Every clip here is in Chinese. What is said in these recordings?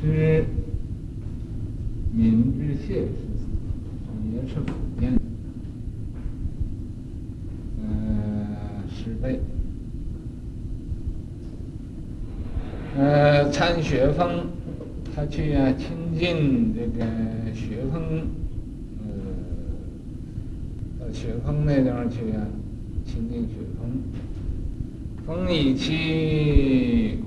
是闵之解氏，也是普遍的，嗯，师辈，呃，参雪峰，他去啊亲近这个雪峰，呃，到雪峰那地方去啊，亲近雪峰，风以其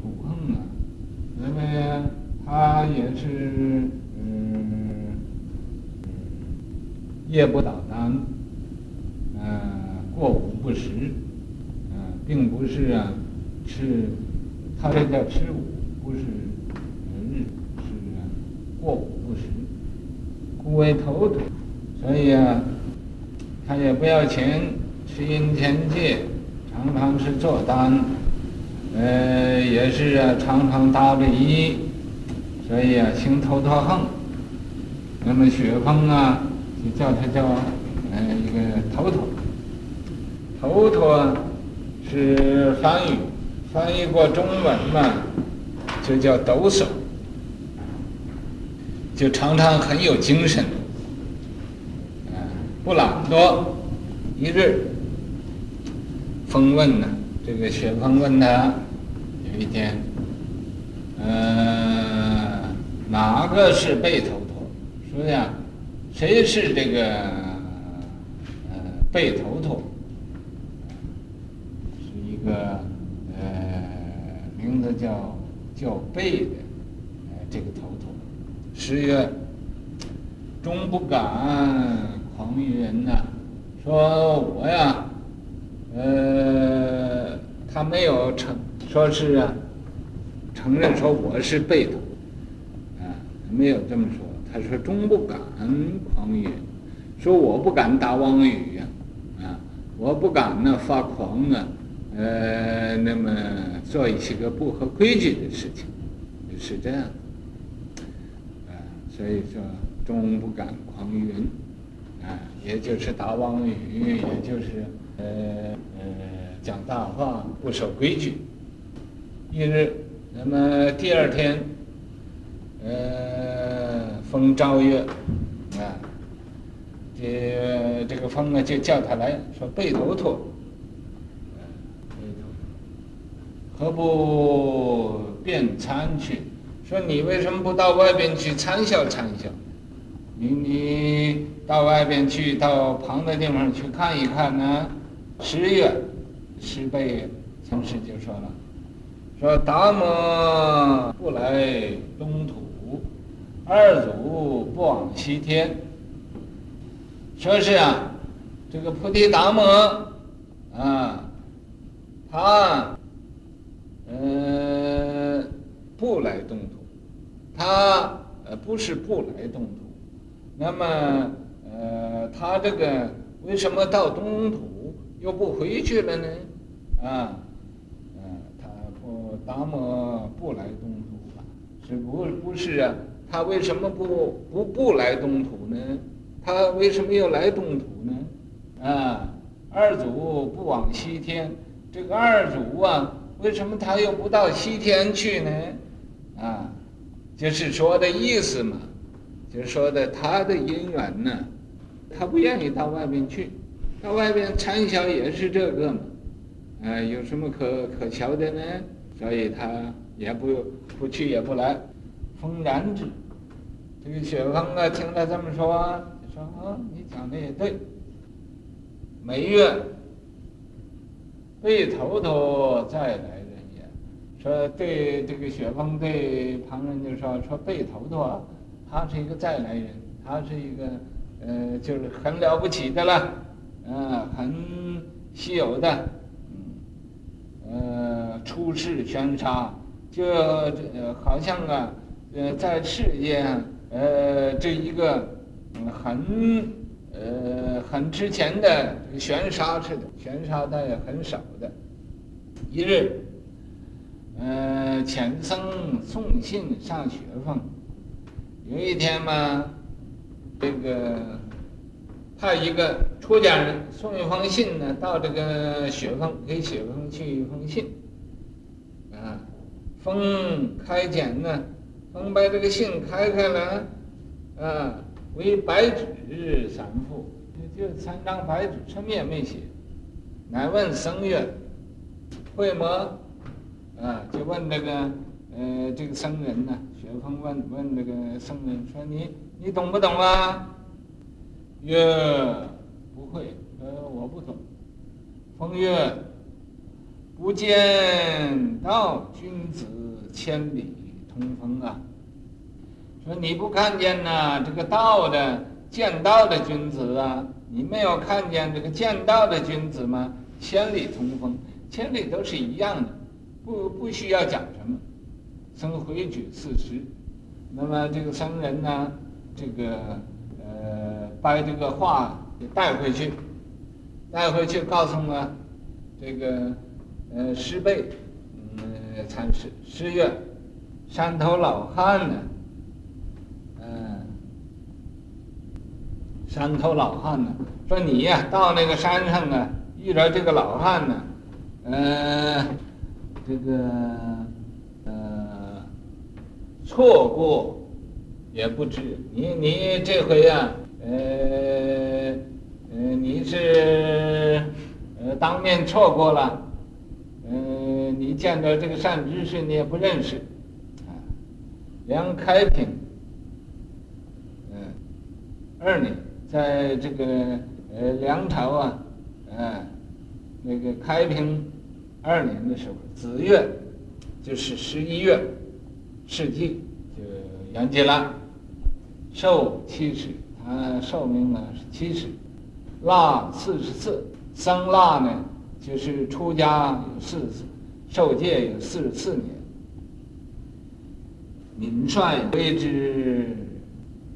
夜不倒单，嗯、呃，过午不食，嗯、呃，并不是啊吃，他这叫吃午，不是日，是啊过午不食，故为头陀，所以啊，他也不要钱，吃阴钱戒，常常是坐单，呃，也是啊常常打着衣，所以啊行头陀行，那么雪峰啊就叫他叫呃一个头陀，头陀是梵语，翻译过中文嘛，就叫抖擞，就常常很有精神，啊，不懒惰。一日，风问呢，这个雪峰问他，有一天，呃，哪个是背头陀？说呀，谁是这个呃贝头头？是一个呃。名字叫叫贝的，呃，这个头头，十月，终不敢狂于人呐，说我呀，呃，他没有承，说是啊，承认说我是贝头，啊，没有这么说，他说终不敢誑于人，说我不敢打妄语呀，啊，我不敢呢发狂啊。呃，那么做一些个不合规矩的事情，是这样，啊，所以说终不敢狂云，啊，也就是打妄语，也就是呃呃讲大话，不守规矩。一日，那么第二天，呃，峰昭月，这这个风啊就叫他来说贝头陀。何不遍参去？说你为什么不到外边去参详参详？你你到外边去，到旁的地方去看一看呢？师曰，师辈从师就说了，说达摩不来东土，二祖不往西天。说是啊，这个菩提达摩啊，他。呃，不来东土，他呃不是不来东土，那么呃他这个为什么到东土又不回去了呢？啊，呃他不达摩不来东土了，是不不是啊？他为什么不不不来东土呢？他为什么又来东土呢？啊，二祖不往西天，这个二祖啊。为什么他又不到西天去呢？啊，就是说的意思嘛，就是说的他的因缘呢，他不愿意到外边去，到外边参详也是这个嘛，啊，有什么可可瞧的呢？所以他也不不去也不来。风然之，这个雪峰啊，听他这么说，说啊，你讲的也对。每月。贝头头再来人也，说对这个雪峰对旁人就说说贝头头啊，他是一个再来人，他是一个呃就是很了不起的了，嗯、呃，很稀有的，嗯，呃，出世宣沙，就呃好像啊，呃在世间呃这一个很。呃，很值钱的悬沙似的，悬沙它也很少的。一日，呃，遣僧送信上雪峰。有一天嘛，这个派一个出家人送一封信呢，到这个雪峰给雪峰去一封信。啊，峰开简呢，风把这个信开开了，啊，为白纸三幅，就三张白纸，什么也没写。乃问僧曰：“会么？”啊，就问那个，呃，这个僧人呢？雪峰问问那个僧人说：“你你懂不懂啊？”曰：“不会，呃，我不懂。”风曰：“不见道君子千里同风啊！”说你不看见呐，这个道的见道的君子啊，你没有看见这个见道的君子吗？千里同风，千里都是一样的。不不需要讲什么，僧回举四时，那么这个僧人呢，这个呃把这个话给带回去，带回去告诉了这个呃师辈，嗯禅师师曰，山头老汉呢，嗯、呃，山头老汉呢，说你呀到那个山上啊，遇着这个老汉呢，呃。这个呃，错过也不知你你这回呀，呃呃，你是呃当面错过了，呃，你见到这个善知识你也不认识，啊，梁开平，嗯，二年，在这个呃梁朝啊，呃，那个开平。二年的时候，子月就是十一月，世纪就圆寂了，寿七十，他寿命呢是七十，腊四十四，僧腊呢就是出家有四十四，受戒有四十四年。闵帅归之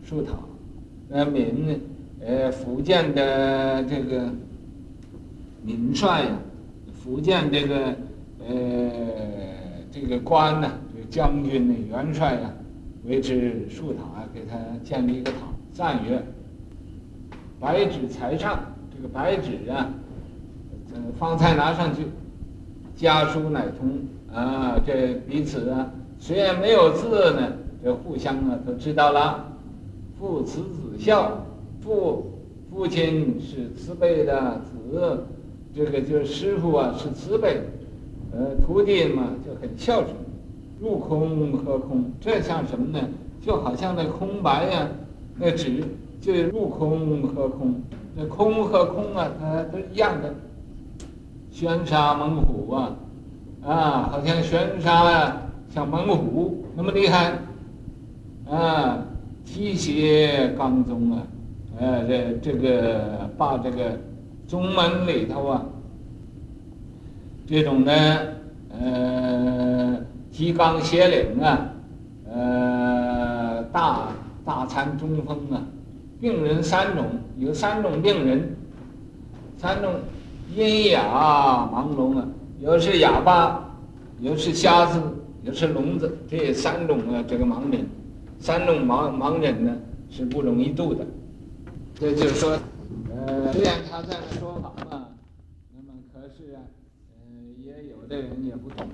树塔，那闵呃福建的这个闵帅呀。福建这个呃这个官呢，这个将军呢，元帅啊，为之树塔，给他建立一个塔，赞曰：“白纸才上，这个白纸啊，呃，方才拿上去，家书乃通啊，这彼此啊，虽然没有字呢，这互相啊都知道了。父慈子孝，父父亲是慈悲的子。”这个就是师傅啊，是慈悲，呃，徒弟嘛就很孝顺。入空和空，这像什么呢？就好像那空白呀、那纸就入空和空，那空和空啊，它都一样的。玄沙猛虎啊，啊，好像玄沙啊，像猛虎那么厉害，啊，提携刚宗啊，呃，这这个把这个。宗门里头啊，这种呢，呃，提纲挈领啊，呃，大大参中风啊，病人三种，有三种病人，三种阴哑盲聋啊，有是哑巴，有是瞎子，有是聋子，这三种啊，这个盲人，三种盲盲人呢是不容易度的，这就是说。呃，虽然他在那说法嘛，那么可是啊，呃，也有的人也不懂的。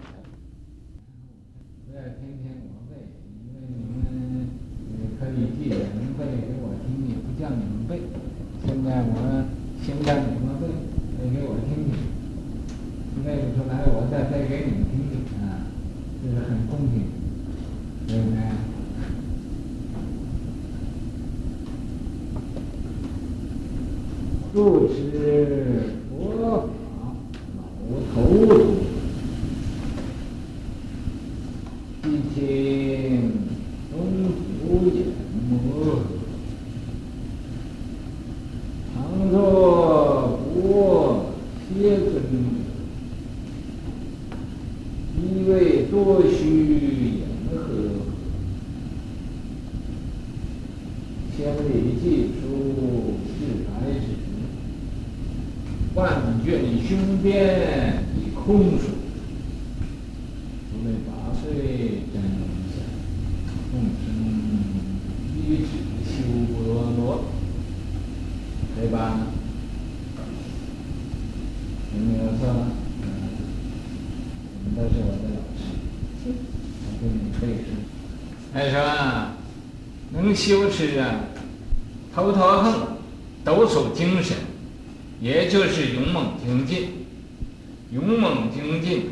不要天天我背，因为你们也可以记得能背给我听，也不叫你们背。现在我先让你们背，背给我听听，背不出来我再背给你们听听啊，这是很公平，对不对？不知佛法老头子，毕竟东土眼魔，常作佛歇尊者，一味欲言和，千里寄书是白纸。万卷胸边已空书，除了八岁真相，众生一直修波罗，对吧？有没有错？嗯，你们都是我的老师，我给你背书。还说能修持啊，头陀横，抖擞精神，也就是勇猛精进，勇猛精进，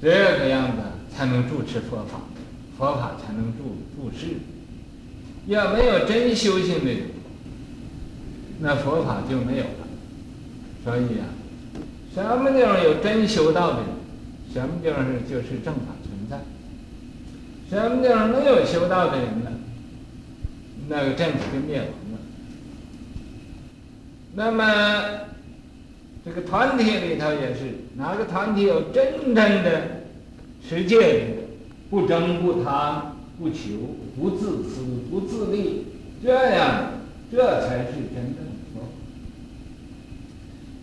这个样子才能住持佛法，佛法才能住住世。要没有真修行的人，那佛法就没有了。所以啊，什么地方有真修道的人，什么地方是就是正法存在。什么地方没有修道的人呢？那个政府就灭亡了。那么这个团体里头也是，哪个团体有真正的持戒，不争不贪。不求，不自私，不自利，这样，这才是真正的佛。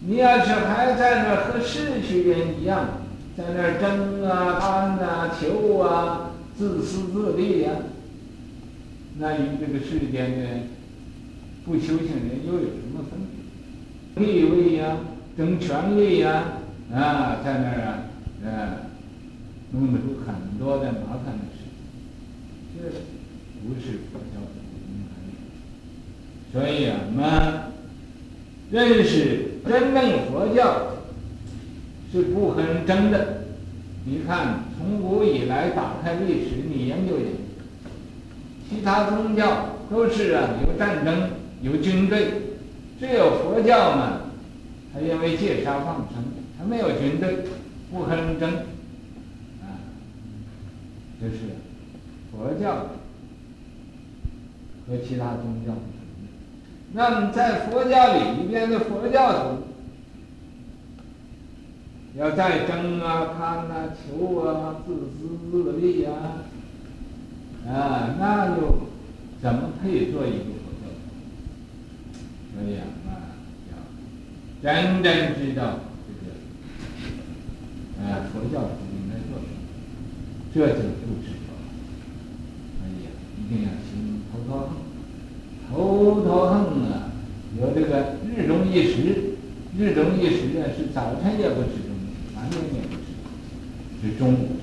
你要是还在那和世俗人一样，在那争啊、贪啊、求啊、自私自利呀、啊，那与这个世间的不修行人又有什么分别？地位呀，争权力呀，啊，在那儿啊，呃、啊，弄得出很多的麻烦的事。这不是佛教的因缘，所以啊，我们认识真正佛教是不可能争的。你看，从古以来，打开历史，你研究研究，其他宗教都是啊有战争、有军队，只有佛教嘛，它因为戒杀放生，它没有军队，不可能争，啊，就是。佛教和其他宗教不同，那么在佛教里边的佛教徒，要再争啊、贪啊、求啊、自私自利啊，啊，那又怎么可以做一个佛教徒？所以啊，要真正知道这个，啊，佛教徒应该做什么，这就不知。一定要心头陀行，头陀行啊，有这个日中一时，日中一时呢是早晨也不吃东西，晚上也不吃，是中午。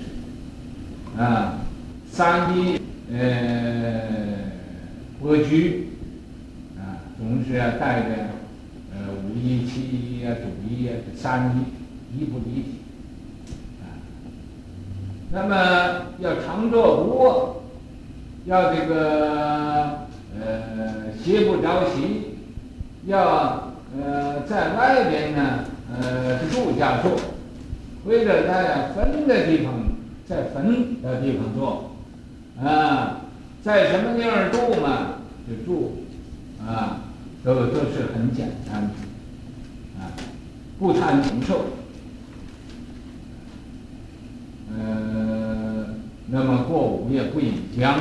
一呃，袢具，啊，总是要带着呃五一七一啊，主衣啊，三一，一不离体。啊，那么要常坐不卧。要这个呃邪不着席，要呃在外边呢呃住下坐，或者在坟的地方，在坟的地方坐，啊，在什么地方住嘛就住，啊，都都是很简单的，啊，不贪长寿，呃，那么过午也不饮浆。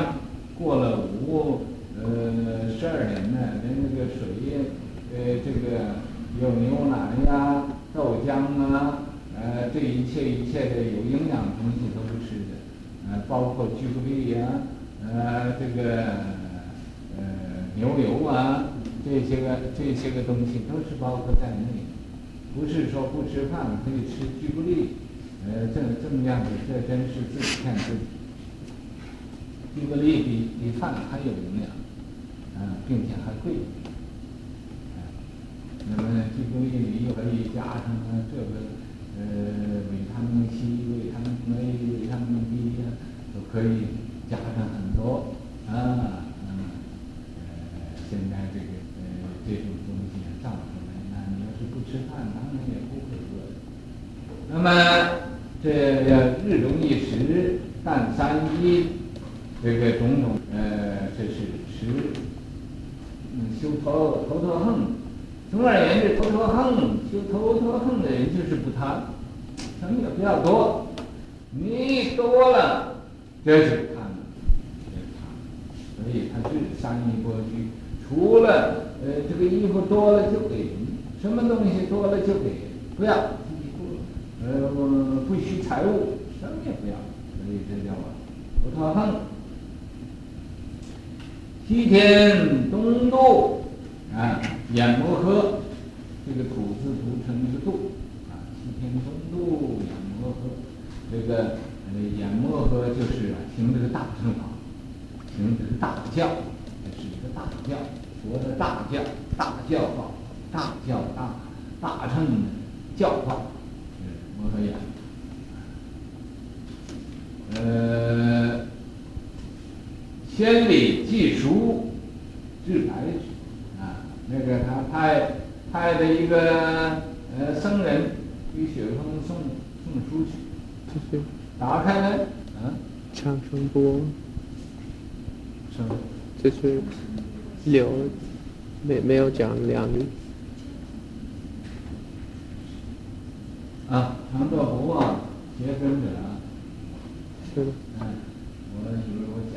过了午，呃，十二点呢，连那个水，呃，这个有牛奶呀、豆浆啊，呃，这一切一切的有营养的东西都是吃的，呃，包括巧克力呀，呃，这个呃牛油啊，这些个这些个东西都是包括在内，不是说不吃饭可以吃巧克力，呃，这这么样子，这真是自己骗自己。巧克力比比饭还有营养，啊，并且还贵，那么巧克力里又可以加上这个呃维他命 C、维他命 A、维他命 B 呀，都可以加上很多啊，那么呃现在这个呃这种东西造出来，那你要是不吃饭，当然也不会饿。那么这要日中一时，淡三衣。这个种种，呃，这是持，嗯，修头头陀行。总而言之，头陀行修头陀行的人就是不贪，贪也不要多，你多了，这是贪，这是贪。所以他是三衣钵具，除了呃这个衣服多了就给，什么东西多了就给，不要自己多，呃不需财物，什么也不要，所以这叫啊头陀行。西天东渡啊，演摩诃，这个土字读成一个渡啊。西天东渡演摩诃，这个呃阎摩诃就是啊行这个大乘法，行这个大教，这是一个大教，佛的大教，大教法，大教大大乘教化，是摩诃衍。呃，千里寄书至白纸，啊，那个他派派的一个呃僧人给雪峰送送书去，打开来，啊，长生就是六，没没有讲两语。啊，常作不忘协真者。是的。嗯，我以为我讲，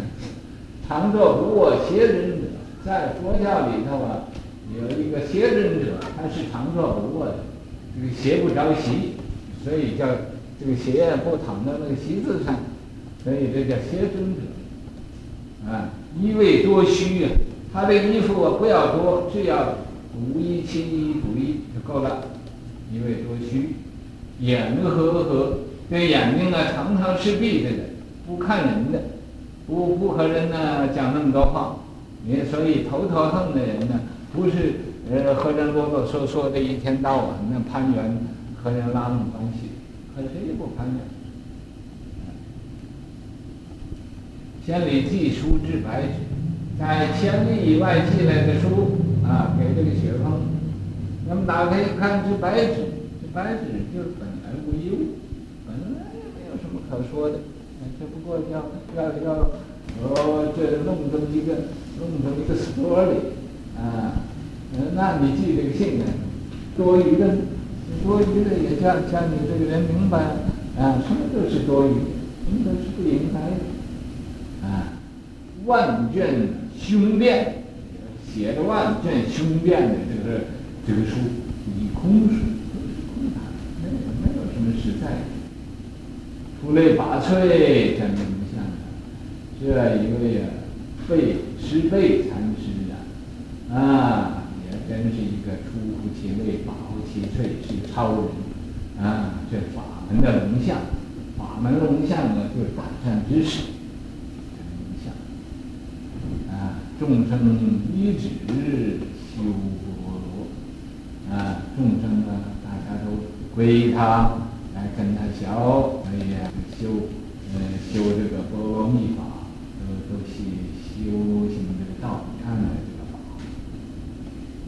常作不忘协真者，在佛教里头啊，有一个协真者，他是常作不忘的，这个邪不着席，所以叫这个邪不躺在那个席子上，所以这叫协真者。啊，衣味多虚啊，他的衣服啊不要多，只要补一七一补一就够了。衣味多虚，眼和和，这眼睛啊常常是闭着的，不看人的，不不和人呢讲那么多话。你所以头头横的人呢，不是呃和人啰啰嗦嗦的一天到晚那攀缘，和人拉拢关系，和谁也不攀缘。千里寄书至白纸，在千里以外寄来的书啊，给这个雪峰。那么打开一看，是白纸，这白纸就是本来无一物，本来也没有什么可说的，只不过要要要，哦，这弄这么一个，弄这么一个 story 啊，那你寄这个信呢，多余的，多余的也叫叫你这个人明白啊，什么都是多余，什么都是不应该的。万卷雄辩，写着万卷雄辩的这个这个书，以空书空谈，没有没有什么实在的。出类拔萃，真名相的，这一位啊，费师费禅师啊，啊，也真是一个出乎其类，拔乎其萃，是超人啊！这法门的龙象，法门龙象呢，就是大善知识。众生一直修波罗，啊，众生呢，大家都归他，来跟他学，哎呀，修，呃，修这个波罗蜜法，都都去修行。